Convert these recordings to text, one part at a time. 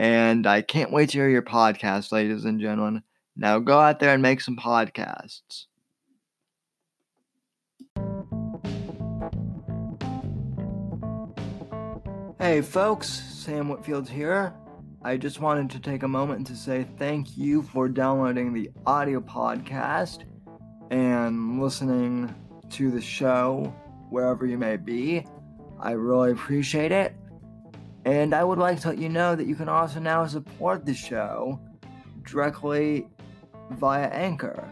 and I can't wait to hear your podcast, ladies and gentlemen. Now go out there and make some podcasts. Hey folks, Sam Whitfield here. I just wanted to take a moment to say thank you for downloading the audio podcast and listening to the show wherever you may be. I really appreciate it. And I would like to let you know that you can also now support the show directly via Anchor.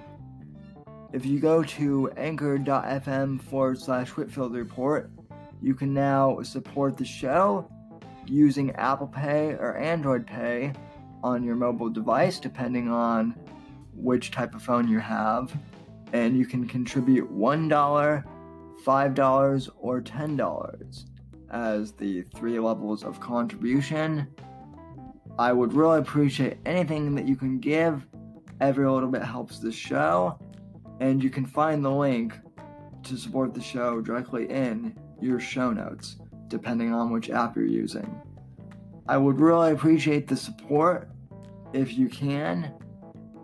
If you go to anchor.fm forward slash Whitfield Report, you can now support the show using Apple Pay or Android Pay on your mobile device, depending on which type of phone you have. And you can contribute $1, $5, or $10 as the three levels of contribution. I would really appreciate anything that you can give. Every little bit helps the show. And you can find the link to support the show directly in your show notes, depending on which app you're using. I would really appreciate the support if you can.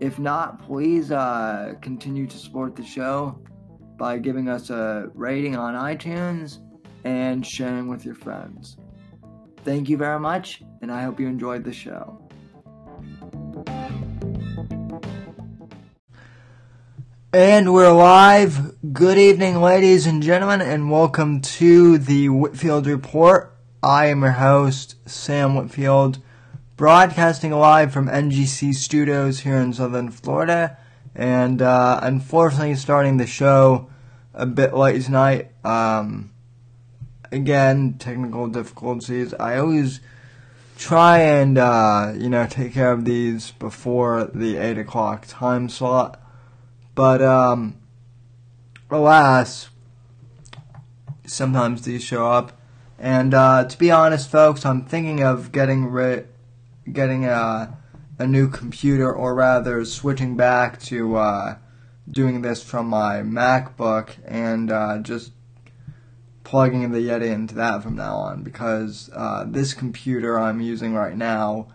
If not, please uh, continue to support the show by giving us a rating on iTunes and sharing with your friends. Thank you very much, and I hope you enjoyed the show. And we're live. Good evening, ladies and gentlemen, and welcome to the Whitfield Report. I am your host, Sam Whitfield, broadcasting live from NGC Studios here in Southern Florida. And uh, unfortunately, starting the show a bit late tonight. Um, again, technical difficulties. I always try and, uh, you know, take care of these before the 8 o'clock time slot. But, um, alas, sometimes these show up. And, uh, to be honest, folks, I'm thinking of getting rid, getting a, a new computer, or rather, switching back to, uh, doing this from my MacBook and, uh, just plugging the Yeti into that from now on because uh, this computer I'm using right now,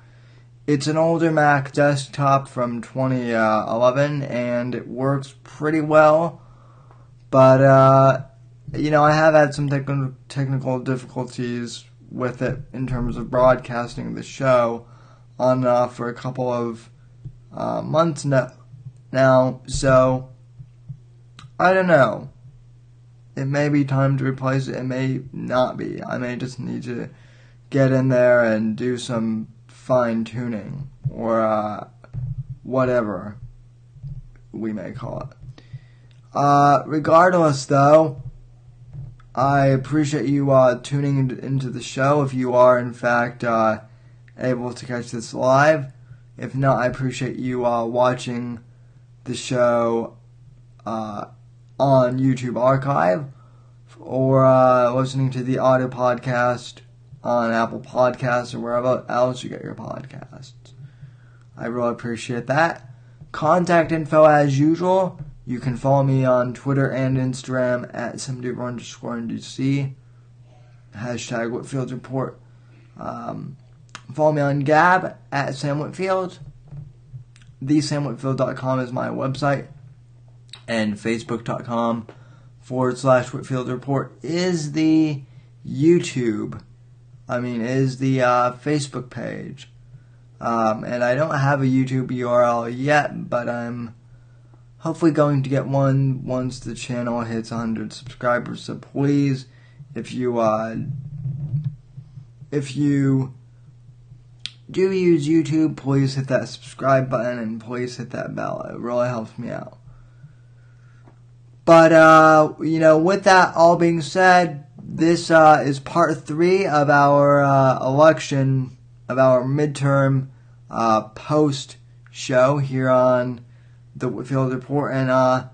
it's an older Mac desktop from 2011 and it works pretty well, but uh, you know I have had some technical technical difficulties with it in terms of broadcasting the show on uh, for a couple of uh, months now. Now, so I don't know it may be time to replace it. It may not be. I may just need to get in there and do some fine tuning or uh, whatever we may call it. Uh, regardless, though, I appreciate you uh, tuning into the show if you are, in fact, uh, able to catch this live. If not, I appreciate you uh, watching the show uh, on YouTube Archive or uh, listening to the audio podcast on Apple Podcasts or wherever else you get your podcasts. I really appreciate that. Contact info as usual. You can follow me on Twitter and Instagram at simdiver underscore NDC. Hashtag Whitfield Report. Um, follow me on Gab at Sam Whitfield. TheSamWhitfield.com is my website. And Facebook.com forward slash Whitfield Report is the YouTube. I mean, is the uh, Facebook page. Um, and I don't have a YouTube URL yet, but I'm hopefully going to get one once the channel hits 100 subscribers. So please, if you uh, if you do use YouTube, please hit that subscribe button and please hit that bell. It really helps me out. But uh, you know, with that all being said, this uh, is part three of our uh, election of our midterm uh, post show here on the Whitfield Report. And, uh,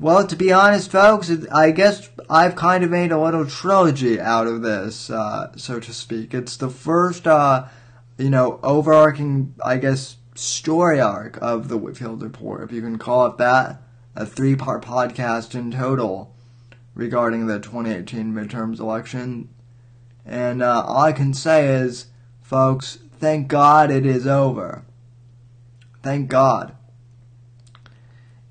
well, to be honest, folks, I guess I've kind of made a little trilogy out of this, uh, so to speak. It's the first, you know, overarching, I guess, story arc of the Whitfield Report, if you can call it that. A three part podcast in total regarding the 2018 midterms election. And uh, all I can say is Folks, thank God it is over. Thank God.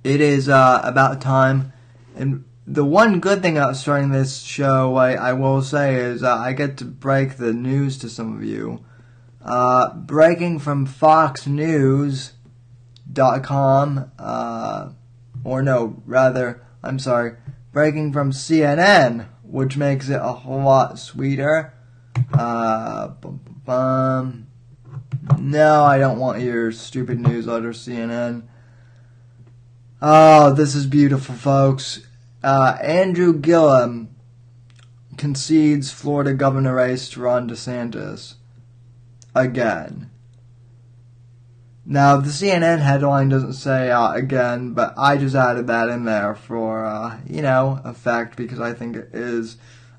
It is uh, about time. And the one good thing about starting this show, I, I will say, is uh, I get to break the news to some of you. Uh, breaking from FoxNews.com, or no, rather, I'm sorry, breaking from CNN, which makes it a whole lot sweeter. Uh, um, no, I don't want your stupid news newsletter, CNN. Oh, this is beautiful, folks. Uh, Andrew Gillum concedes Florida governor race to Ron DeSantis again. Now, the CNN headline doesn't say uh, again, but I just added that in there for, uh, you know, effect because I think it is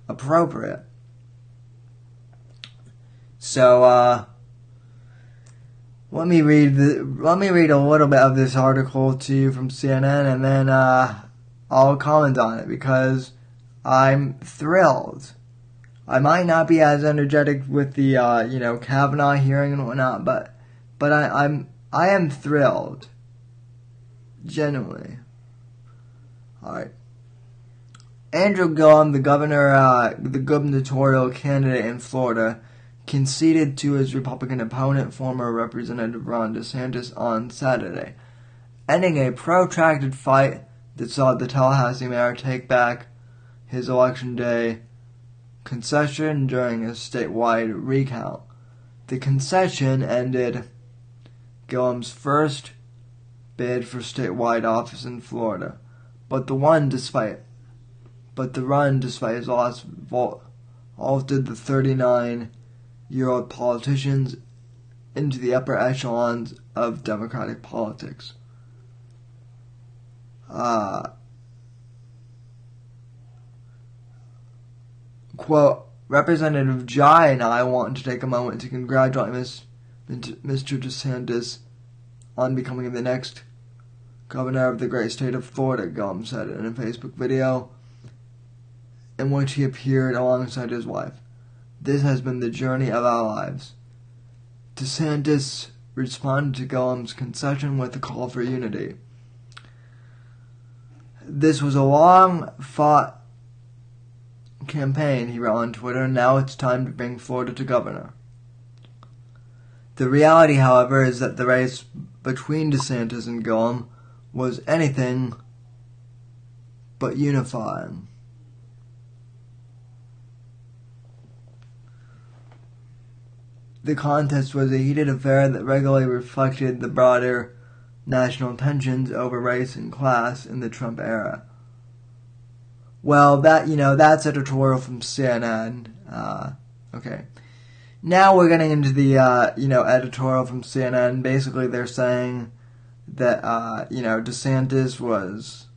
appropriate. So, uh, let me read the, let me read a little bit of this article to you from CNN, and then uh, I'll comment on it because I'm thrilled. I might not be as energetic with the uh, you know Kavanaugh hearing and whatnot, but but I, I'm I am thrilled. Genuinely. All right. Andrew Gillum, the governor, uh, the gubernatorial candidate in Florida, conceded to his Republican opponent, former Representative Ron DeSantis, on Saturday, ending a protracted fight that saw the Tallahassee mayor take back his election day concession during a statewide recount. The concession ended Gillum's first bid for statewide office in Florida, but the one despite but the run despite his loss vaulted the 39 year old politicians into the upper echelons of democratic politics. Uh, quote, Representative Jai and I want to take a moment to congratulate Ms. Mr. DeSantis on becoming the next governor of the great state of Florida, Gillum said in a Facebook video in which he appeared alongside his wife. This has been the journey of our lives. DeSantis responded to Gillum's concession with a call for unity. This was a long fought campaign, he wrote on Twitter. Now it's time to bring Florida to governor. The reality, however, is that the race between DeSantis and Gillum was anything but unifying. The contest was a heated affair that regularly reflected the broader national tensions over race and class in the Trump era. Well, that, you know, that's editorial from CNN. Uh, okay. Now we're getting into the, uh, you know, editorial from CNN. Basically, they're saying that, uh, you know, DeSantis was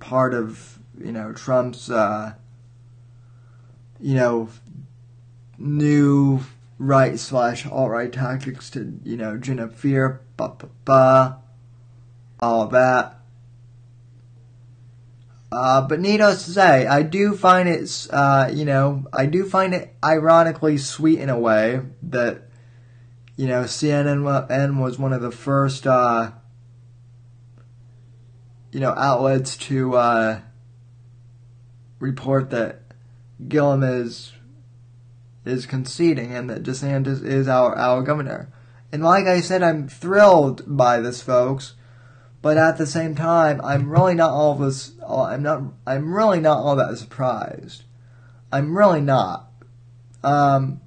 part of, you know, Trump's, uh, you know, new right slash alt right tactics to, you know, gin up fear, ba ba ba, all that. Uh, but needless to say, I do find it, uh, you know, I do find it ironically sweet in a way that, you know, CNN was one of the first, uh, you know, outlets to uh, report that Gillum is is conceding and that DeSantis is our our governor. And like I said, I'm thrilled by this, folks. But at the same time, I'm really not all this. I'm not. I'm really not all that surprised. I'm really not. Um,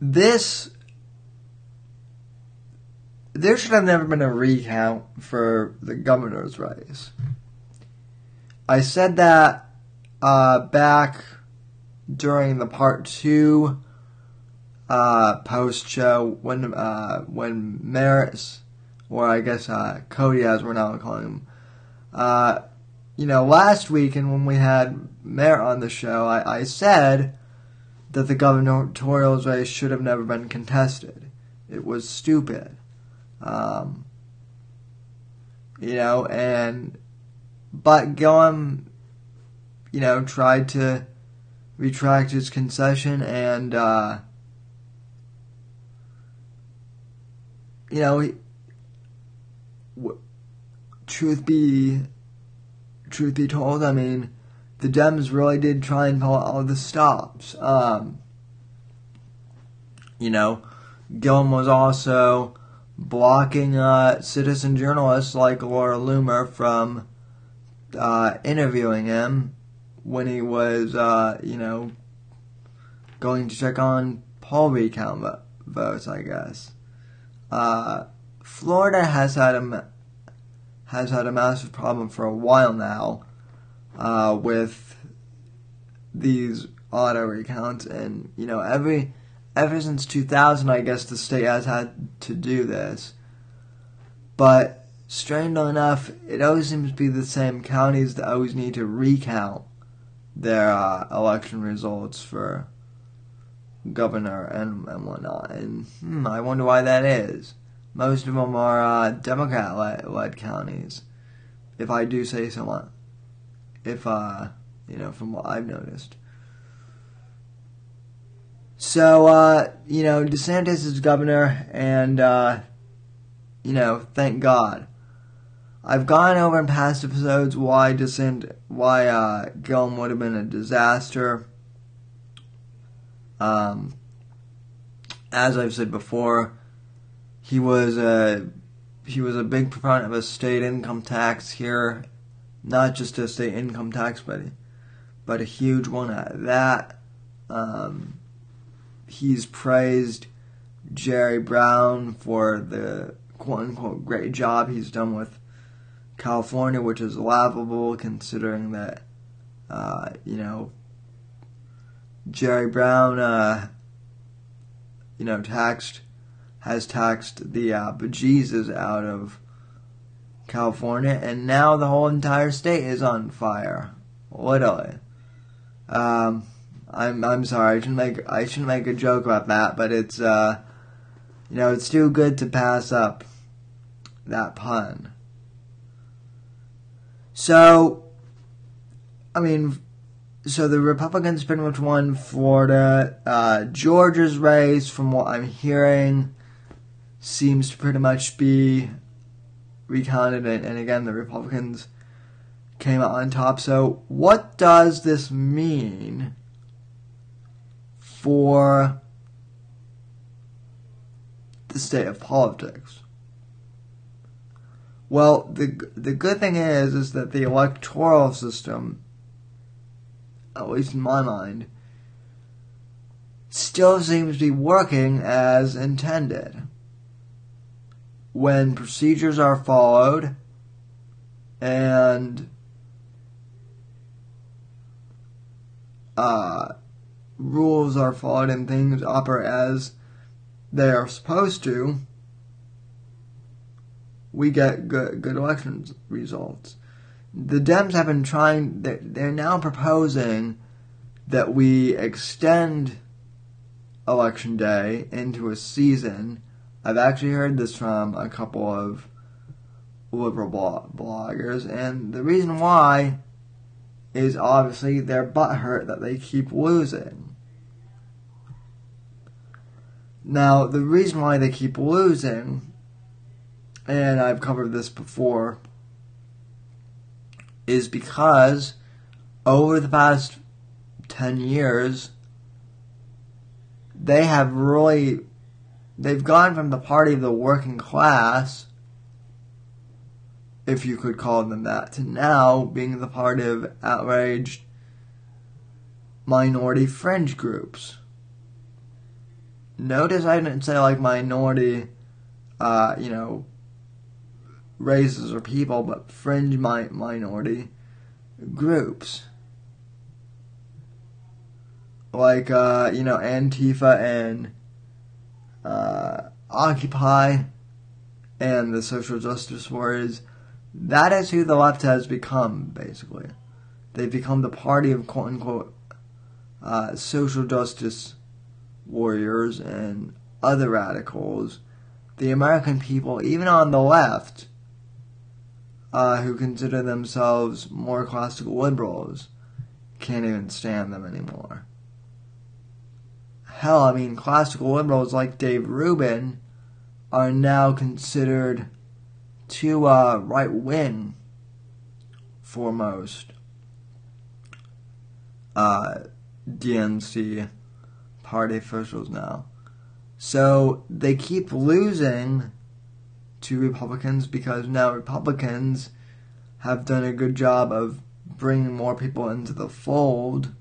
this there should have never been a recount for the governor's race. I said that uh, back during the part two uh, post show when uh, when Maris, or I guess uh, Cody as we're now calling him, uh, you know, last week and when we had Mayor on the show, I, I said that the gubernatorial race should have never been contested. It was stupid. Um, you know, and but Gillum, you know, tried to retract his concession and, uh, you know, he, truth be, truth be told, I mean, the Dems really did try and pull all the stops. Um, you know, Gillum was also blocking uh, citizen journalists like Laura Loomer from uh, interviewing him when he was, uh, you know, going to check on poll recount votes, I guess. Florida has had a has had a massive problem for a while now uh, with these auto recounts, and you know every ever since 2000, I guess the state has had to do this. But strangely enough, it always seems to be the same counties that always need to recount their uh, election results for governor and, and whatnot. And hmm, I wonder why that is. Most of them are uh, Democrat led counties, if I do say so. If, uh, you know, from what I've noticed. So, uh, you know, DeSantis is governor, and, uh, you know, thank God. I've gone over in past episodes why DeSantis, why, uh, Gillum would have been a disaster. Um, as I've said before, he was a, he was a big proponent of a state income tax here. Not just a state income tax, but, but a huge one at that. Um, he's praised Jerry Brown for the quote unquote great job he's done with California, which is laughable considering that, uh, you know, Jerry Brown, uh, you know, taxed, has taxed the uh, bejesus out of California, and now the whole entire state is on fire. Literally. Um, I'm I'm sorry. I shouldn't make I shouldn't make a joke about that, but it's uh, you know, it's too good to pass up that pun. So, I mean, so the Republicans pretty much won Florida. Uh, Georgia's race, from what I'm hearing, seems to pretty much be recounted, and, again, the Republicans came out on top. So, what does this mean? for the state of politics. Well, the the good thing is is that the electoral system, at least in my mind, still seems to be working as intended. When procedures are followed and uh, rules are followed and things operate as they are supposed to, we get good, good election results. The Dems have been trying, they're, they're now proposing that we extend election day into a season. I've actually heard this from a couple of liberal bloggers, and the reason why is obviously they're butthurt that they keep losing. Now, the reason why they keep losing, and I've covered this before, is because over the past 10 years, they have really, they've gone from the party of the working class, if you could call them that, to now being the party of outraged minority fringe groups. Notice I didn't say like minority, uh, you know, races or people, but fringe mi- minority groups. Like, uh, you know, Antifa and uh, Occupy and the social justice warriors. That is who the left has become, basically. They've become the party of quote unquote uh, social justice warriors and other radicals. The American people, even on the left, uh, who consider themselves more classical liberals can't even stand them anymore. Hell, I mean, classical liberals like Dave Rubin are now considered too uh, right wing foremost uh, DNC party officials now. So they keep losing to Republicans because now Republicans have done a good job of bringing more people into the fold.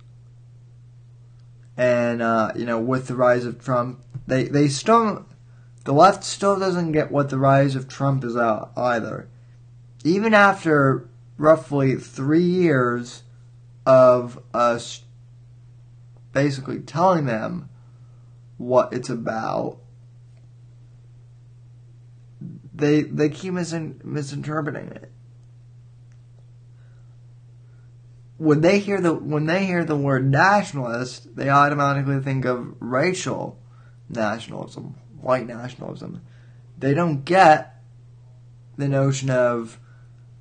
And, uh, you know, with the rise of Trump, they, they still, the left still doesn't get what the rise of Trump is out either. Even after roughly three years of us basically telling them what it's about they they keep misin- misinterpreting it. When they hear the when they hear the word nationalist, they automatically think of racial nationalism, white nationalism. They don't get the notion of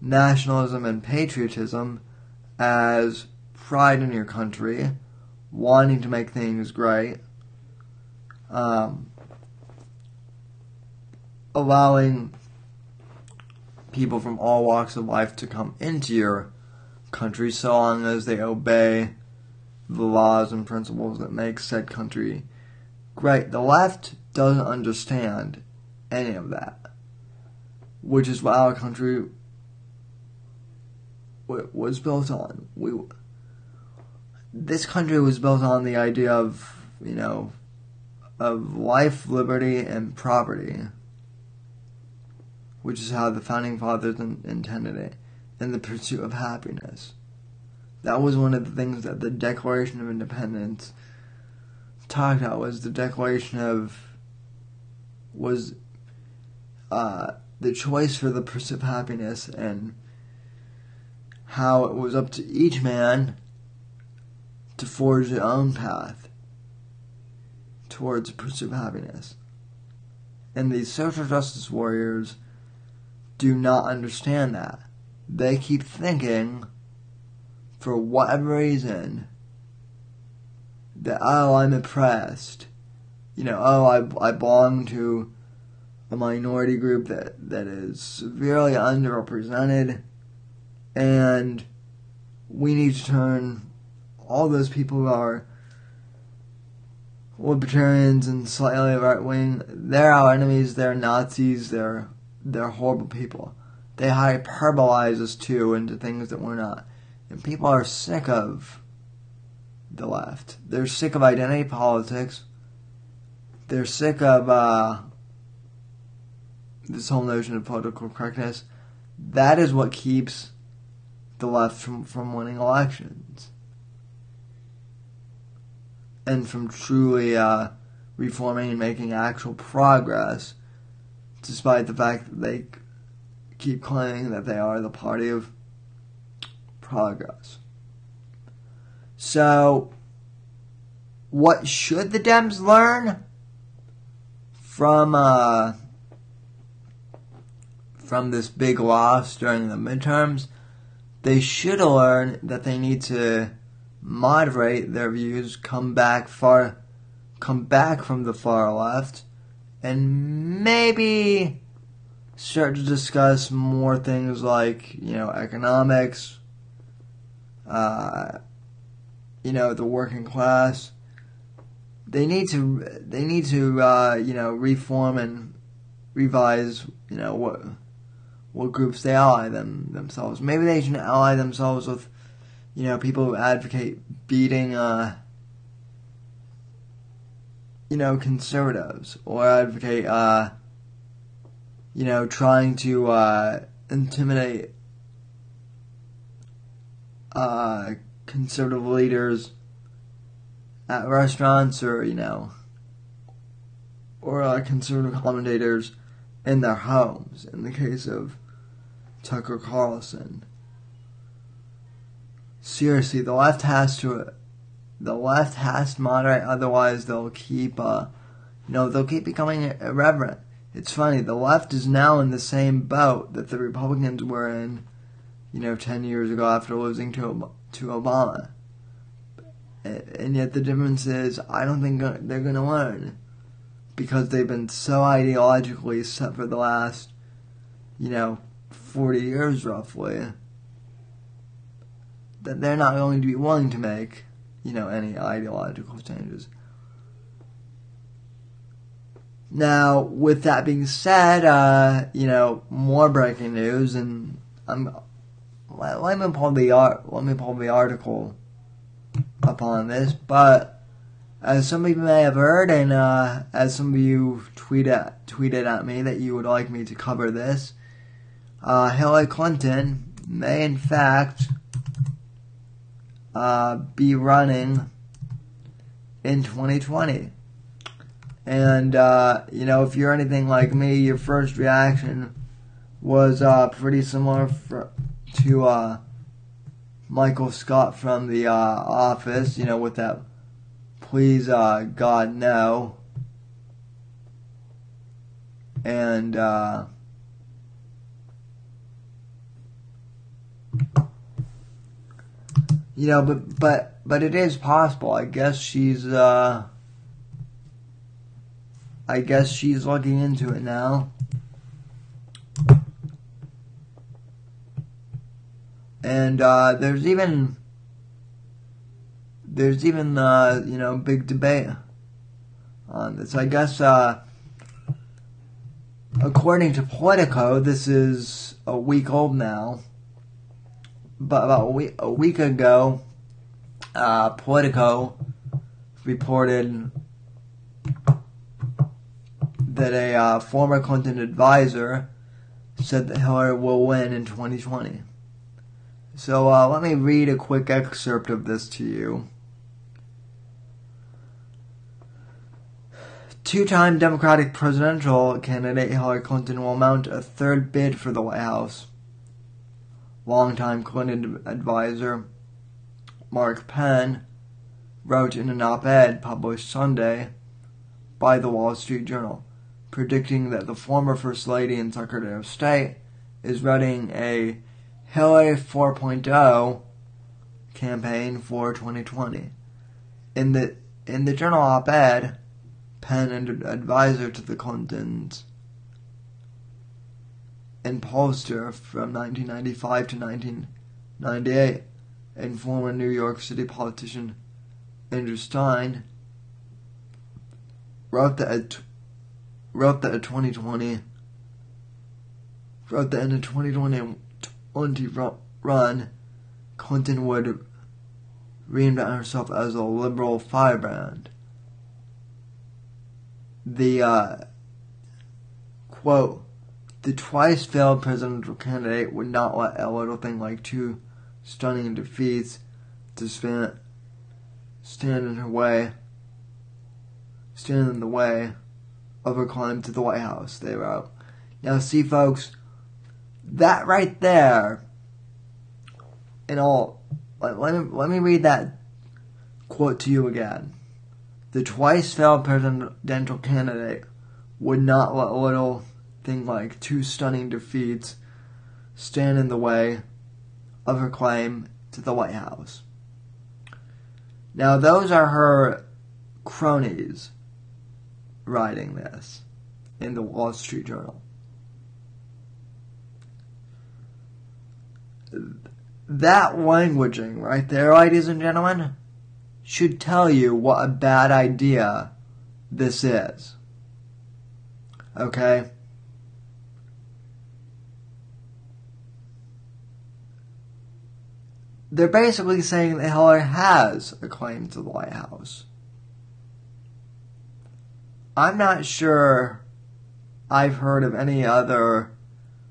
nationalism and patriotism as pride in your country, wanting to make things great, um, allowing people from all walks of life to come into your country so long as they obey the laws and principles that make said country great. The left doesn't understand any of that, which is what our country was built on. We this country was built on the idea of you know of life, liberty, and property which is how the founding fathers intended it, in the pursuit of happiness. That was one of the things that the Declaration of Independence talked about was the declaration of was uh, the choice for the pursuit of happiness and how it was up to each man to forge their own path towards the pursuit of happiness. And these social justice warriors do not understand that. They keep thinking, for whatever reason, that, oh, I'm oppressed. You know, oh, I, I belong to a minority group that, that is severely underrepresented, and we need to turn all those people who are libertarians and slightly right wing, they're our enemies, they're Nazis, they're they're horrible people. They hyperbolize us too into things that we're not. And people are sick of the left. They're sick of identity politics. They're sick of uh, this whole notion of political correctness. That is what keeps the left from, from winning elections. And from truly uh, reforming and making actual progress despite the fact that they keep claiming that they are the party of progress. So, what should the Dems learn from uh, from this big loss during the midterms? They should learn that they need to moderate their views, come back far, come back from the far left, and maybe start to discuss more things like you know economics, uh, you know the working class. They need to they need to uh, you know reform and revise you know what what groups they ally them themselves. Maybe they should ally themselves with you know, people who advocate beating, uh, you know, conservatives or advocate, uh, you know, trying to uh, intimidate uh, conservative leaders at restaurants or, you know, or uh, conservative commentators in their homes, in the case of Tucker Carlson seriously, the left has to, the left has to moderate. Otherwise, they'll keep, uh, you know, they'll keep becoming irreverent. It's funny. The left is now in the same boat that the Republicans were in, you know, ten years ago after losing to to Obama. And yet the difference is, I don't think they're going to learn because they've been so ideologically set for the last, you know, 40 years roughly that they're not going to be willing to make, you know, any ideological changes. Now, with that being said, uh, you know, more breaking news, and I'm let, let me pull the art, let me pull the article upon this. But as some of you may have heard, and uh, as some of you tweeted tweeted at me that you would like me to cover this, uh, Hillary Clinton may in fact uh, be running in 2020. And, uh, you know, if you're anything like me, your first reaction was uh, pretty similar for, to uh, Michael Scott from The uh, Office, you know, with that please uh, God no. And, uh, you know, but but but it is possible. I guess she's uh I guess she's looking into it now. And uh, there's even there's even uh, you know big debate on this. I guess uh, according to Politico, this is a week old now but about a week, a week ago, uh, Politico reported that a uh, former Clinton advisor said that Hillary will win in 2020. So uh, let me read a quick excerpt of this to you. Two time Democratic presidential candidate Hillary Clinton will mount a third bid for the White House longtime Clinton advisor Mark Penn wrote in an op ed published Sunday by the Wall Street Journal, predicting that the former First Lady and Secretary of State is running a Hillary 4.0 campaign for 2020. In the in the journal op-ed, Penn, an advisor to the Clintons, and pollster from 1995 to 1998, and former New York City politician Andrew Stein wrote that wrote that a 2020 wrote that in a 2020 run, Clinton would reinvent herself as a liberal firebrand. The uh, quote the twice failed presidential candidate would not let a little thing like two stunning defeats to stand in her way, stand in the way of her climb to the White House, they wrote. Now, see, folks, that right there, and all, let, let, me, let me read that quote to you again. the twice failed presidential candidate would not let a little thing like two stunning defeats stand in the way of her claim to the White House. Now, those are her cronies writing this in the Wall Street Journal. That languaging right there, ladies and gentlemen, should tell you what a bad idea this is. Okay? They're basically saying that Hillary has a claim to the White House. I'm not sure I've heard of any other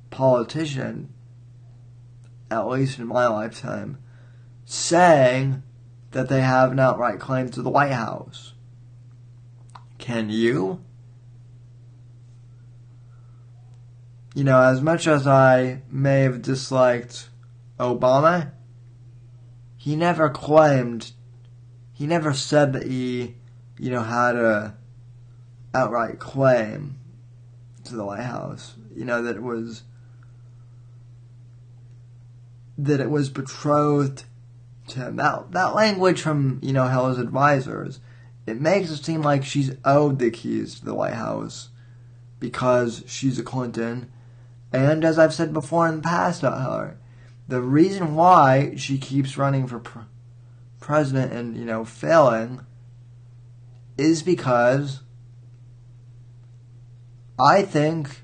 politician, at least in my lifetime, saying that they have an outright claim to the White House. Can you? You know, as much as I may have disliked Obama, he never claimed, he never said that he, you know, had a outright claim to the White House. You know, that it was, that it was betrothed to him. That, that language from, you know, Hillary's advisors, it makes it seem like she's owed the keys to the White House because she's a Clinton. And as I've said before in the past uh, about her, the reason why she keeps running for pr- president and, you know, failing is because I think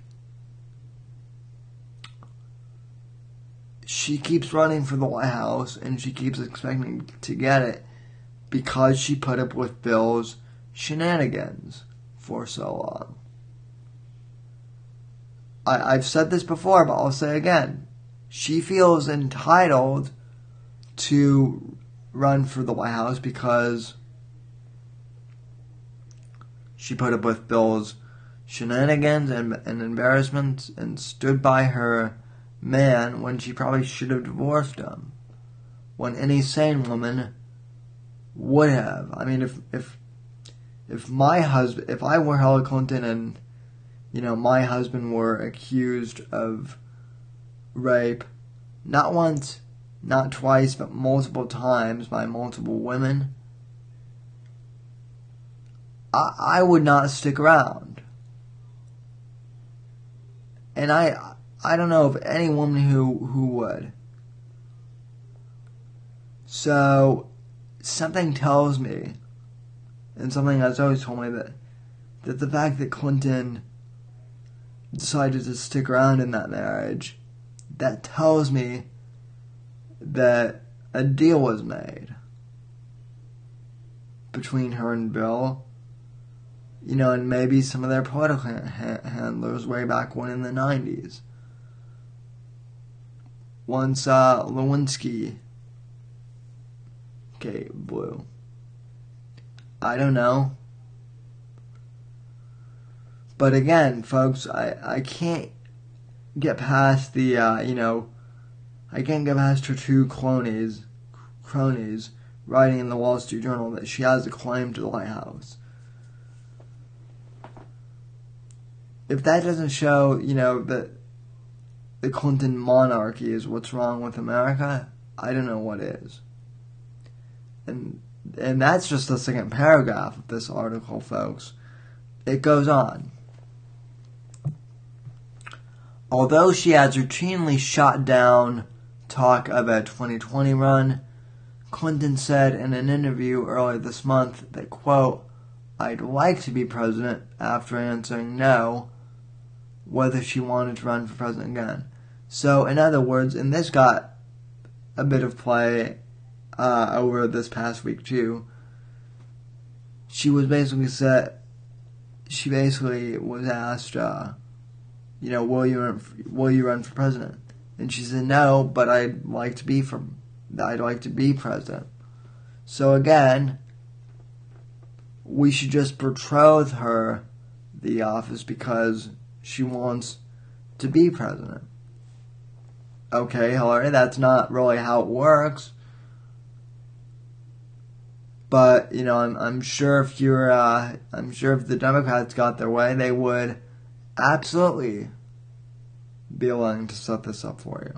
she keeps running for the White House and she keeps expecting to get it because she put up with Bill's shenanigans for so long. I, I've said this before, but I'll say again. She feels entitled to run for the White House because she put up with Bill's shenanigans and, and embarrassments and stood by her man when she probably should have divorced him. When any sane woman would have. I mean, if if if my husband, if I were Hillary Clinton and you know my husband were accused of rape, not once, not twice, but multiple times by multiple women, I, I would not stick around. And I I don't know of any woman who, who would. So, something tells me, and something has always told me that, that the fact that Clinton decided to stick around in that marriage, that tells me that a deal was made between her and Bill. You know, and maybe some of their political ha- handlers way back when in the 90s once uh, Lewinsky okay, blue. I don't know. But again, folks, I, I can't get past the, uh, you know, I can't get past her two cronies, cronies writing in the Wall Street Journal that she has a claim to the White House. If that doesn't show, you know, that the Clinton monarchy is what's wrong with America, I don't know what is. And and that's just the second paragraph of this article, folks. It goes on. Although she has routinely shot down talk of a 2020 run, Clinton said in an interview earlier this month that, quote, I'd like to be president after answering no whether she wanted to run for president again. So, in other words, and this got a bit of play uh, over this past week too. She was basically said, she basically was asked, uh, you know, will you run, will you run for president? And she said no, but I'd like to be from, I'd like to be president. So again, we should just betroth her the office because she wants to be president. Okay, Hillary, that's not really how it works. But you know, I'm I'm sure if you're uh, I'm sure if the Democrats got their way, they would absolutely be willing to set this up for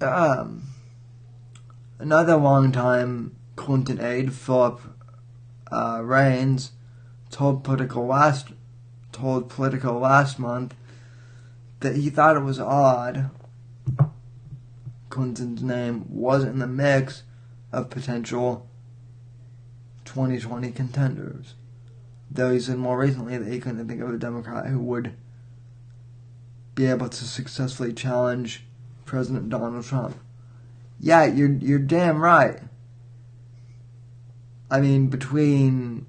you. Um, another longtime Clinton aide, Philippe uh, Reines, told Politico last told Politico last month that he thought it was odd Clinton's name wasn't in the mix of potential 2020 contenders. Though he said more recently that he couldn't think of a Democrat who would be able to successfully challenge President Donald Trump. Yeah, you're you're damn right. I mean, between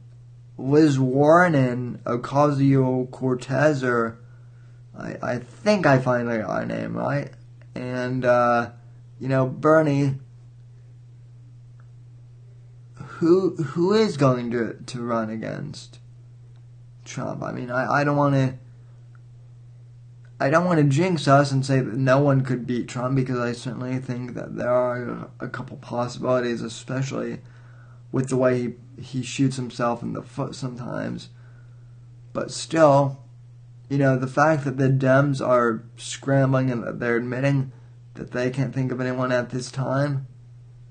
Liz Warren and Ocasio Cortez, or I, I think I finally got her name right, and uh, you know Bernie, who who is going to to run against Trump? I mean, I, I don't want to. I don't want to jinx us and say that no one could beat Trump because I certainly think that there are a couple possibilities, especially with the way he, he shoots himself in the foot sometimes. But still, you know, the fact that the Dems are scrambling and that they're admitting that they can't think of anyone at this time,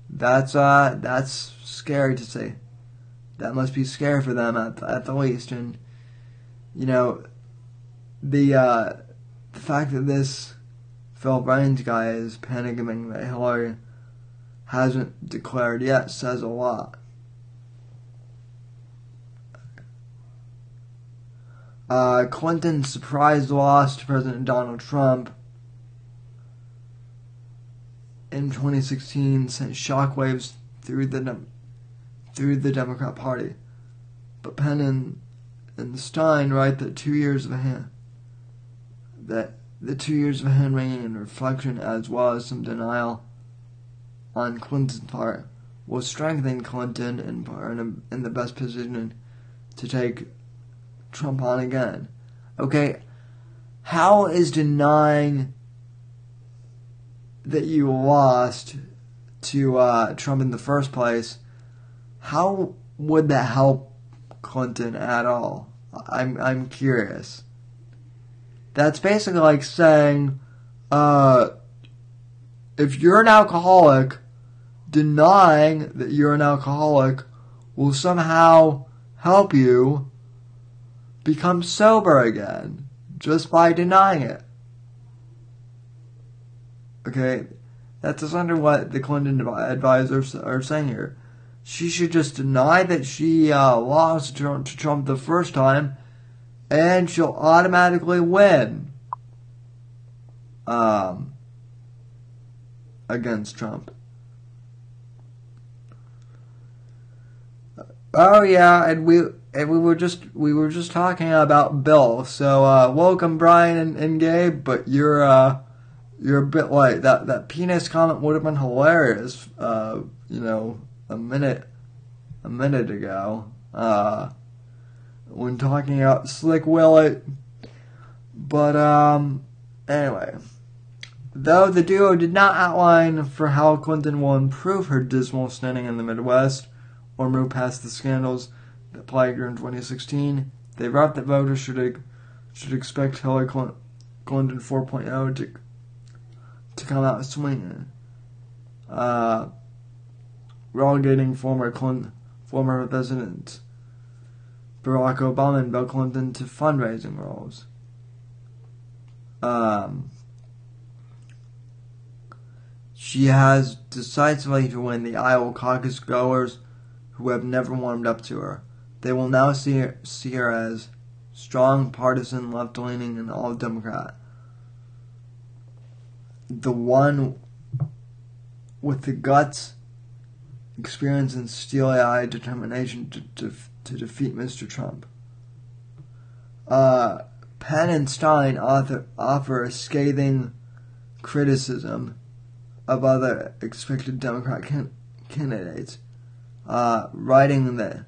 that's uh that's scary to see. That must be scary for them at at the least. And you know, the uh, the fact that this Phil Reines guy is panicking that Hillary hasn't declared yet says a lot. Uh, Clinton's surprise loss to President Donald Trump in 2016 sent shockwaves through the through the Democrat Party. But Penn and, and Stein write that two years of hand that the two years of hand wringing and reflection, as well as some denial on Clinton's part, will strengthen Clinton and in, in the best position to take Trump on again. Okay, how is denying that you lost to uh, Trump in the first place? How would that help Clinton at all? I'm I'm curious. That's basically like saying, uh, if you're an alcoholic, denying that you're an alcoholic will somehow help you become sober again just by denying it. Okay, that's under what the Clinton advisors are saying here. She should just deny that she uh, lost to Trump the first time, and she'll automatically win um, against Trump. Oh yeah, and we and we were just we were just talking about Bill. So uh, welcome Brian and, and Gabe, but you're uh, you're a bit late. That that penis comment would have been hilarious. Uh, you know, a minute a minute ago uh, when talking about Slick Willie. But um, anyway, though the duo did not outline for how Clinton will improve her dismal standing in the Midwest or move past the scandals that plagued her in 2016. They wrote that voters should should expect Hillary Clinton 4.0 to to come out swinging, uh, relegating former Clinton, former presidents Barack Obama and Bill Clinton to fundraising roles. Um, she has decisively to win the Iowa caucus goers who have never warmed up to her. They will now see her, see her as strong, partisan, left leaning, and all Democrat. The one with the guts, experience, and steely eyed determination to, to, to defeat Mr. Trump. Uh, Penn and Stein author, offer a scathing criticism of other expected Democrat can, candidates, uh, writing that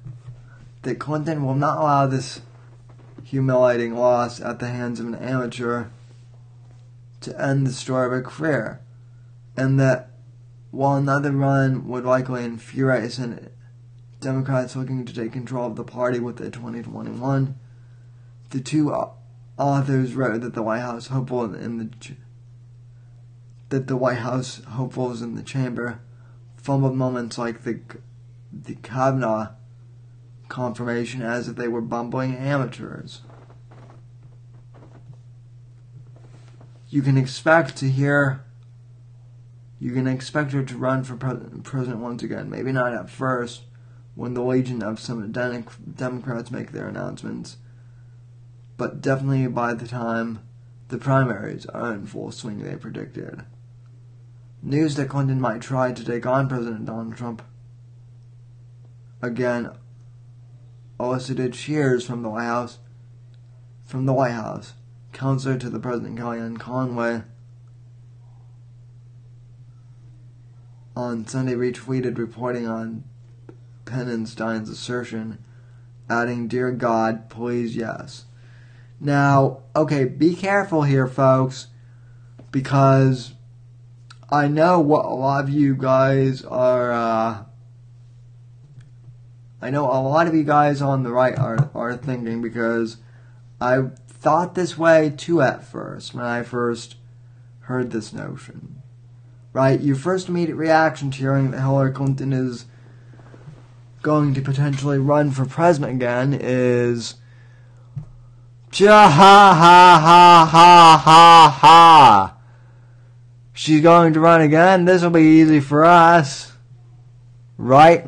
that Clinton will not allow this humiliating loss at the hands of an amateur to end the story of a career, and that while another run would likely infuriate Senate Democrats looking to take control of the party with the 2021. The two authors wrote that the White House hopeful in the that the White House hopefuls in the chamber fumbled moments like the the Kavanaugh confirmation as if they were bumbling amateurs. You can expect to hear. You can expect her to run for president once again. Maybe not at first, when the legion of some Democrats make their announcements, but definitely by the time the primaries are in full swing, they predicted. News that Clinton might try to take on President Donald Trump again elicited cheers from the White House. From the White House, counselor to the president Kellyanne Conway on Sunday retweeted reporting on Penn and Stein's assertion, adding, Dear God, please, yes. Now, okay, be careful here, folks, because I know what a lot of you guys are, uh, I know a lot of you guys on the right are, are thinking because I thought this way too at first when I first heard this notion. Right? Your first immediate reaction to hearing that Hillary Clinton is going to potentially run for president again is ja ha ha ha ha ha ha. She's going to run again. This will be easy for us, right?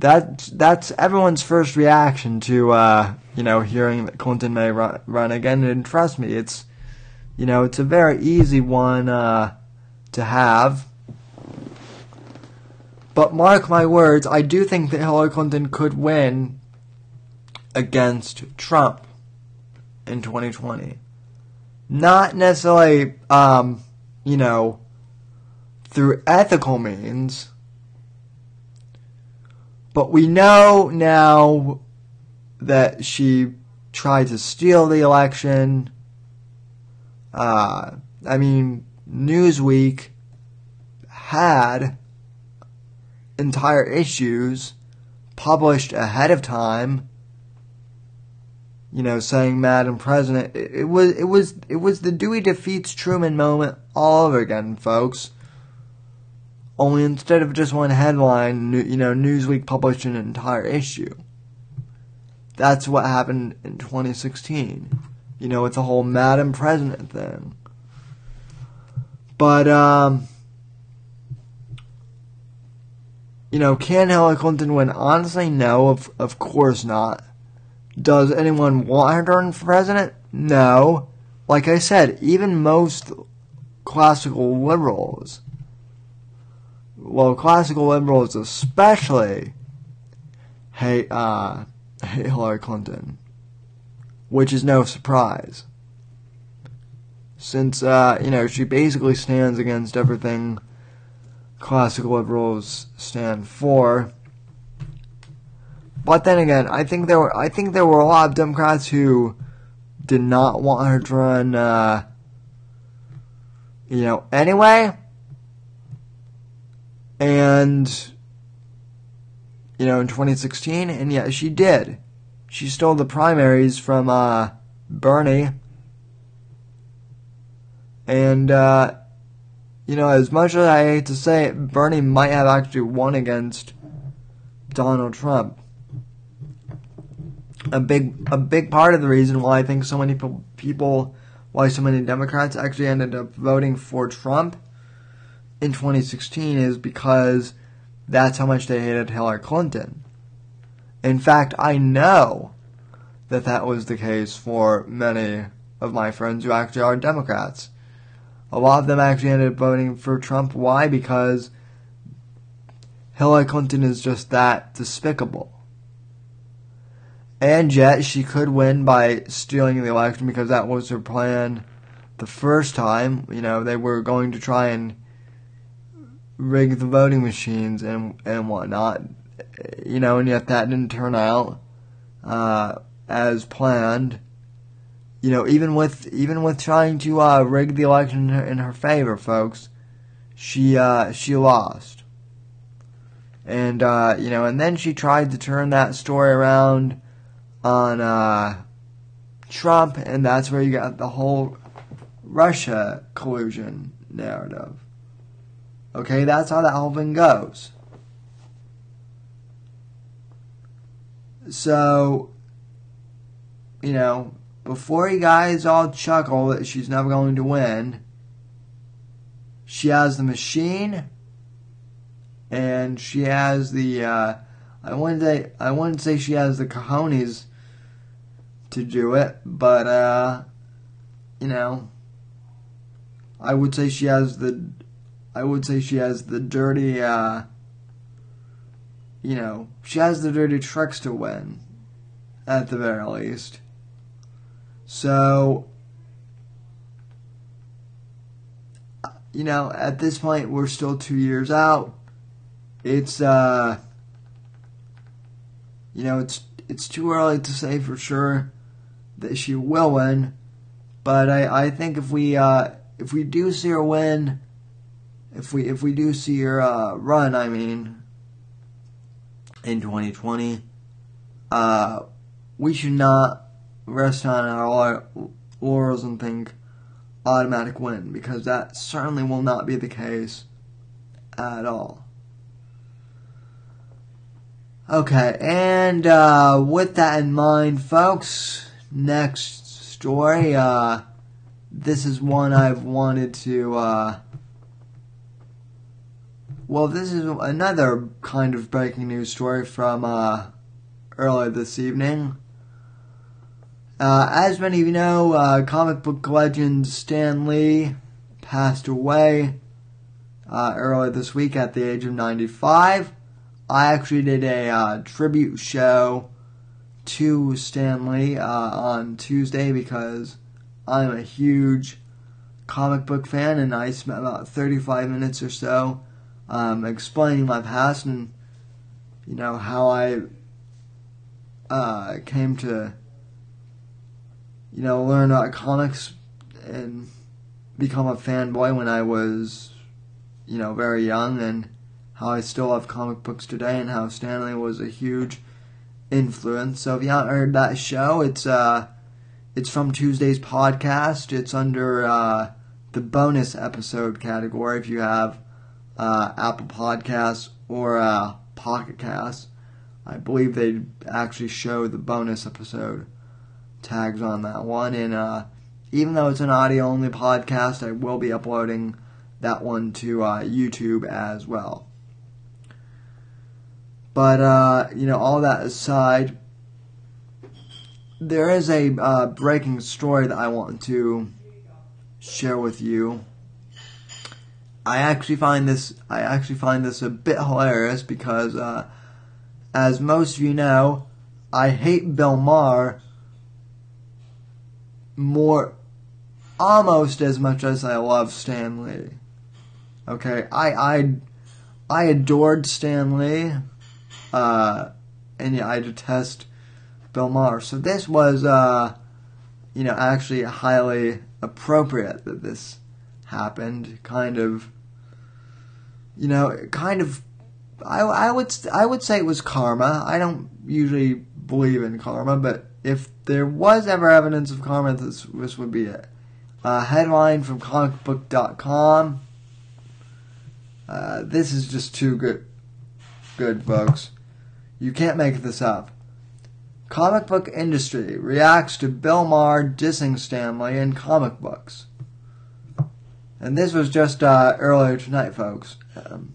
That that's everyone's first reaction to uh, you know hearing that Clinton may run, run again. And trust me, it's you know it's a very easy one uh, to have but mark my words, I do think that Hillary Clinton could win against Trump in 2020. Not necessarily, um, you know, through ethical means, but we know now that she tried to steal the election. Uh, I mean, Newsweek had entire issues published ahead of time you know saying madam president it, it, was it was it was the dewey defeats truman moment all over again folks only instead of just one headline you know newsweek published an entire issue that's what happened in 2016 you know it's a whole madam president thing but um you know, can Hillary Clinton win? Honestly, no, of, of course not. Does anyone want her to run for president? No. Like I said, even most classical liberals, well, classical liberals especially, hate, uh, hate Hillary Clinton. Which is no surprise. Since, uh, you know, she basically stands against everything classical liberals stand for. But then again, I think there were I think there were a lot of Democrats who did not want her to run. Uh, you know, anyway, and you know, in 2016, and yet she did. She stole the primaries from uh, Bernie, and uh, you know, as much as I hate to say it, Bernie might have actually won against Donald Trump. A big, a big part of the reason why I think so many people, why so many Democrats actually ended up voting for Trump in 2016 is because that's how much they hated Hillary Clinton. In fact, I know that that was the case for many of my friends who actually are Democrats. A lot of them actually ended up voting for Trump. Why? Because Hillary Clinton is just that despicable. And yet, she could win by stealing the election because that was her plan the first time. You know, they were going to try and rig the voting machines and, and whatnot. You know, and yet that didn't turn out uh, as planned you know, even with even with trying to uh, rig the election in her, in her favor, folks, she uh, she lost. And uh, you know, and then she tried to turn that story around on uh, Trump, and that's where you got the whole Russia collusion narrative. Okay, that's how whole thing goes. So, you know, before you guys all chuckle that she's never going to win, she has the machine and she has the uh, I wouldn't say I wouldn't say she has the cojones to do it, but uh, you know, I would say she has the I would say she has the dirty uh, you know, she has the dirty tricks to win at the very least. So you know, at this point we're still 2 years out. It's uh you know, it's it's too early to say for sure that she will win, but I, I think if we uh, if we do see her win, if we if we do see her uh, run, I mean, in 2020, uh, we should not rest on our laurels and think automatic win because that certainly will not be the case at all. Okay, and uh, with that in mind, folks, next story. Uh, this is one I've wanted to. Uh, well, this is another kind of breaking news story from uh, earlier this evening. Uh, as many of you know, uh, comic book legend Stan Lee passed away uh, earlier this week at the age of 95. I actually did a uh, tribute show to Stan Lee uh, on Tuesday because I'm a huge comic book fan and I spent about 35 minutes or so um, explaining my past and you know how I uh, came to you know learn about comics and become a fanboy when I was you know very young and how I still love comic books today, and how Stan Lee was a huge influence. So if you haven't heard that show, it's uh, it's from Tuesday's podcast. It's under uh, the bonus episode category. If you have uh, Apple Podcasts or uh, Pocket Casts, I believe they actually show the bonus episode tags on that one. And uh, even though it's an audio only podcast, I will be uploading that one to uh, YouTube as well. But, uh, you know, all that aside, there is a uh, breaking story that I want to share with you. I actually find this I actually find this a bit hilarious because, uh, as most of you know, I hate Bill Maher more, almost as much as I love Stan Lee. Okay, I I I adored Stan Lee. Uh, and yeah, I detest Bill Maher. So this was, uh, you know, actually highly appropriate that this happened. Kind of, you know, kind of. I, I would I would say it was karma. I don't usually believe in karma, but if there was ever evidence of karma, this this would be it. Uh, headline from comicbook.com. Uh, this is just too good, good, folks. You can't make this up. Comic book industry reacts to Bill Maher dissing Stan Lee in comic books. And this was just uh, earlier tonight, folks. Um,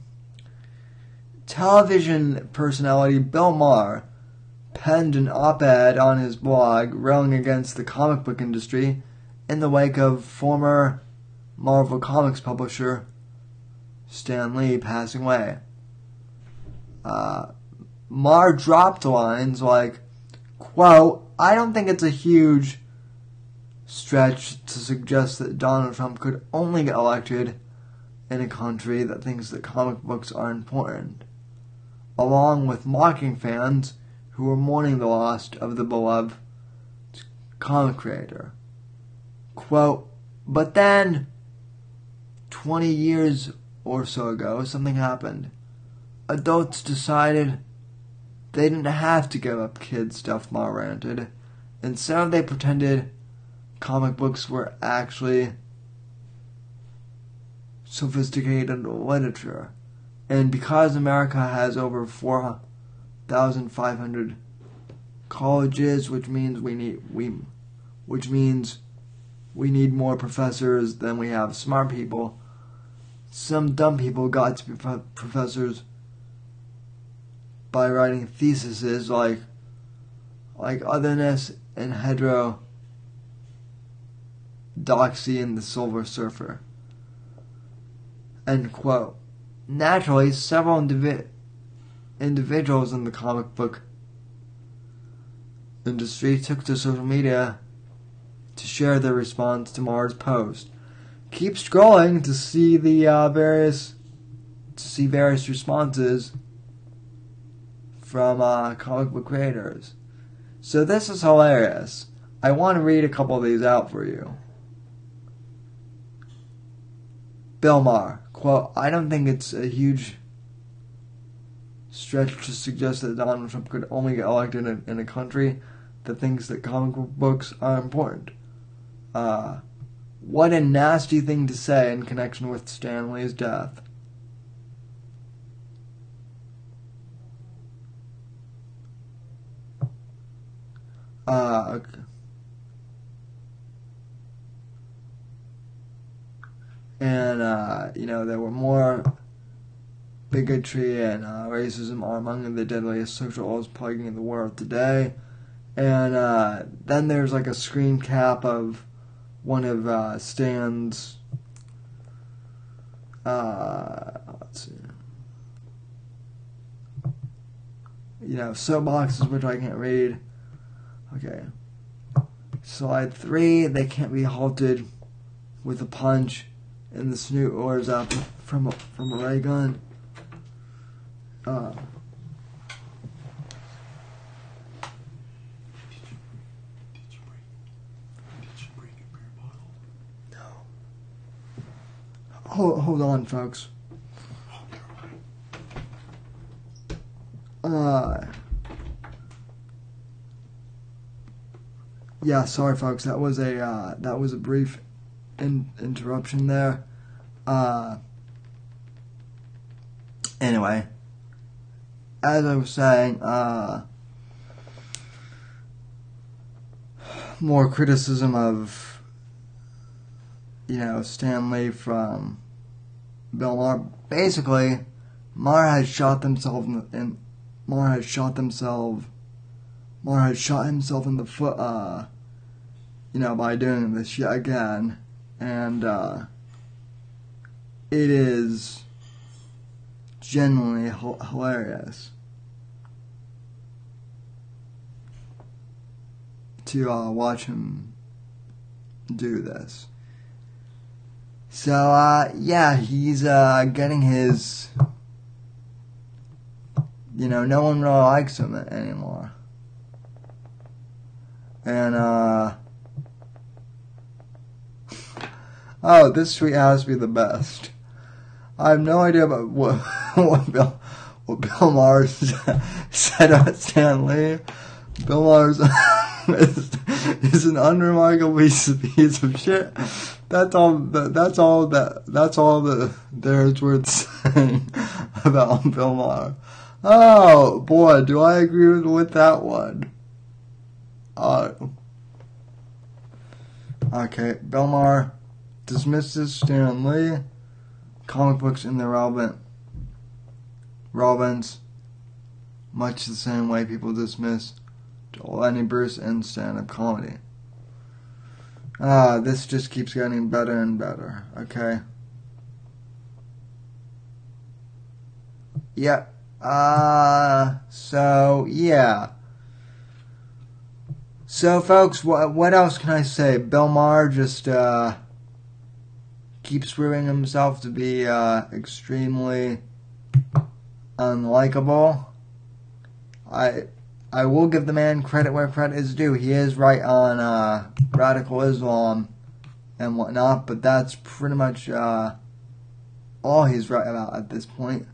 television personality Bill Maher penned an op ed on his blog railing against the comic book industry in the wake of former Marvel Comics publisher Stan Lee passing away. Uh, Maher dropped lines like, quote, I don't think it's a huge stretch to suggest that Donald Trump could only get elected in a country that thinks that comic books are important, along with mocking fans who are mourning the loss of the beloved comic creator. Quote, but then, 20 years or so ago, something happened. Adults decided they didn't have to give up kid stuff, Maher ranted. Instead, they pretended comic books were actually sophisticated literature. And because America has over 4,500 colleges, which means we need we which means we need more professors than we have smart people. Some dumb people got to be professors by writing theses like like otherness and heterodoxy and the Silver Surfer. End quote. Naturally, several indivi- individuals in the comic book industry took to social media to share their response to Maher's post. Keep scrolling to see the uh, various to see various responses from uh, comic book creators. So this is hilarious. I want to read a couple of these out for you. Bill Maher, quote, I don't think it's a huge stretch to suggest that Donald Trump could only get elected in, in a country that thinks that comic books are important. Uh, what a nasty thing to say in connection with Stan Lee's death. Uh, okay. And, uh, you know, there were more bigotry and uh, racism are among the deadliest social ills plaguing the world today. And uh, then there's like a screen cap of one of uh, Stan's. Uh, let's see. You know, soapboxes, which I can't read. Okay. Slide three, they can't be halted with a punch in the snoot or zap from a, from a ray gun. Uh, hold, hold on, folks. Uh, yeah, sorry, folks. That was a uh, that was a brief in, interruption there. Uh, anyway, as I was saying, uh, more criticism of you know Stan Lee from Bill Maher. Basically, Maher has shot themselves in, the, in Maher has shot themselves. Maher has shot himself in the foot. Uh, you know, by doing this yet again, and uh, it is genuinely h- hilarious to uh, watch him do this. So, uh, yeah, he's, uh, getting his, you know, no one really likes him anymore. And, uh, oh, this tweet has to be the best. I have no idea about what, what Bill, what Bill Maher said about Stan Lee. Bill Maher is, is an unremarkable piece, of shit that's all. That's all. That that's all that there's worth saying about Bill Maher. Oh boy, do I agree with, with that one? Uh, okay, Bill Maher dismisses Stan Lee, comic books in their relevant relevance, much the same way people dismiss Lenny Bruce and stand-up comedy. Ah, this just keeps getting better and better, okay? Yep. Uh, so, yeah. So, folks, what, what else can I say? Bill Maher just, uh, keeps proving himself to be, uh, extremely unlikable. I, I will give the man credit where credit is due. He is right on uh, radical Islam and whatnot, but that's pretty much uh, all he's right about at this point.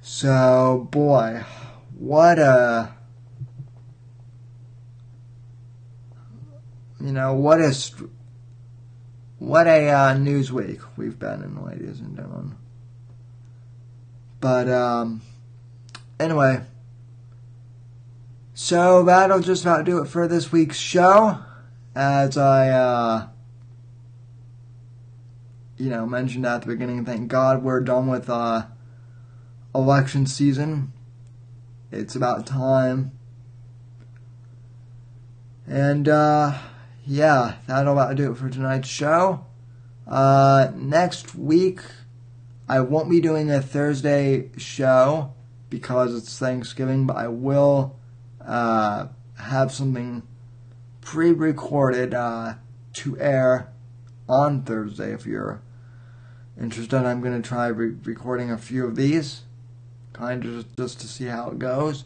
So, boy, what a. You know, what a. What a uh, news week we've been in, ladies and gentlemen. But, um, anyway. So that'll just about do it for this week's show. As I, uh, you know, mentioned at the beginning, thank God we're done with uh, election season. It's about time. And, uh, yeah, that'll about do it for tonight's show. Uh, next week, I won't be doing a Thursday show because it's Thanksgiving, but I will uh, have something pre recorded uh, to air on Thursday if you're interested. I'm going to try re- recording a few of these, kind of just to see how it goes.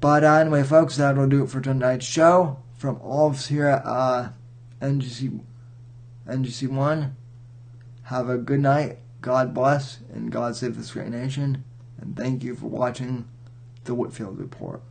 But uh, anyway, folks, that'll do it for tonight's show. From all of us here at uh, NGC, NGC1, have a good night. God bless and God save this great nation. And thank you for watching the Whitfield Report.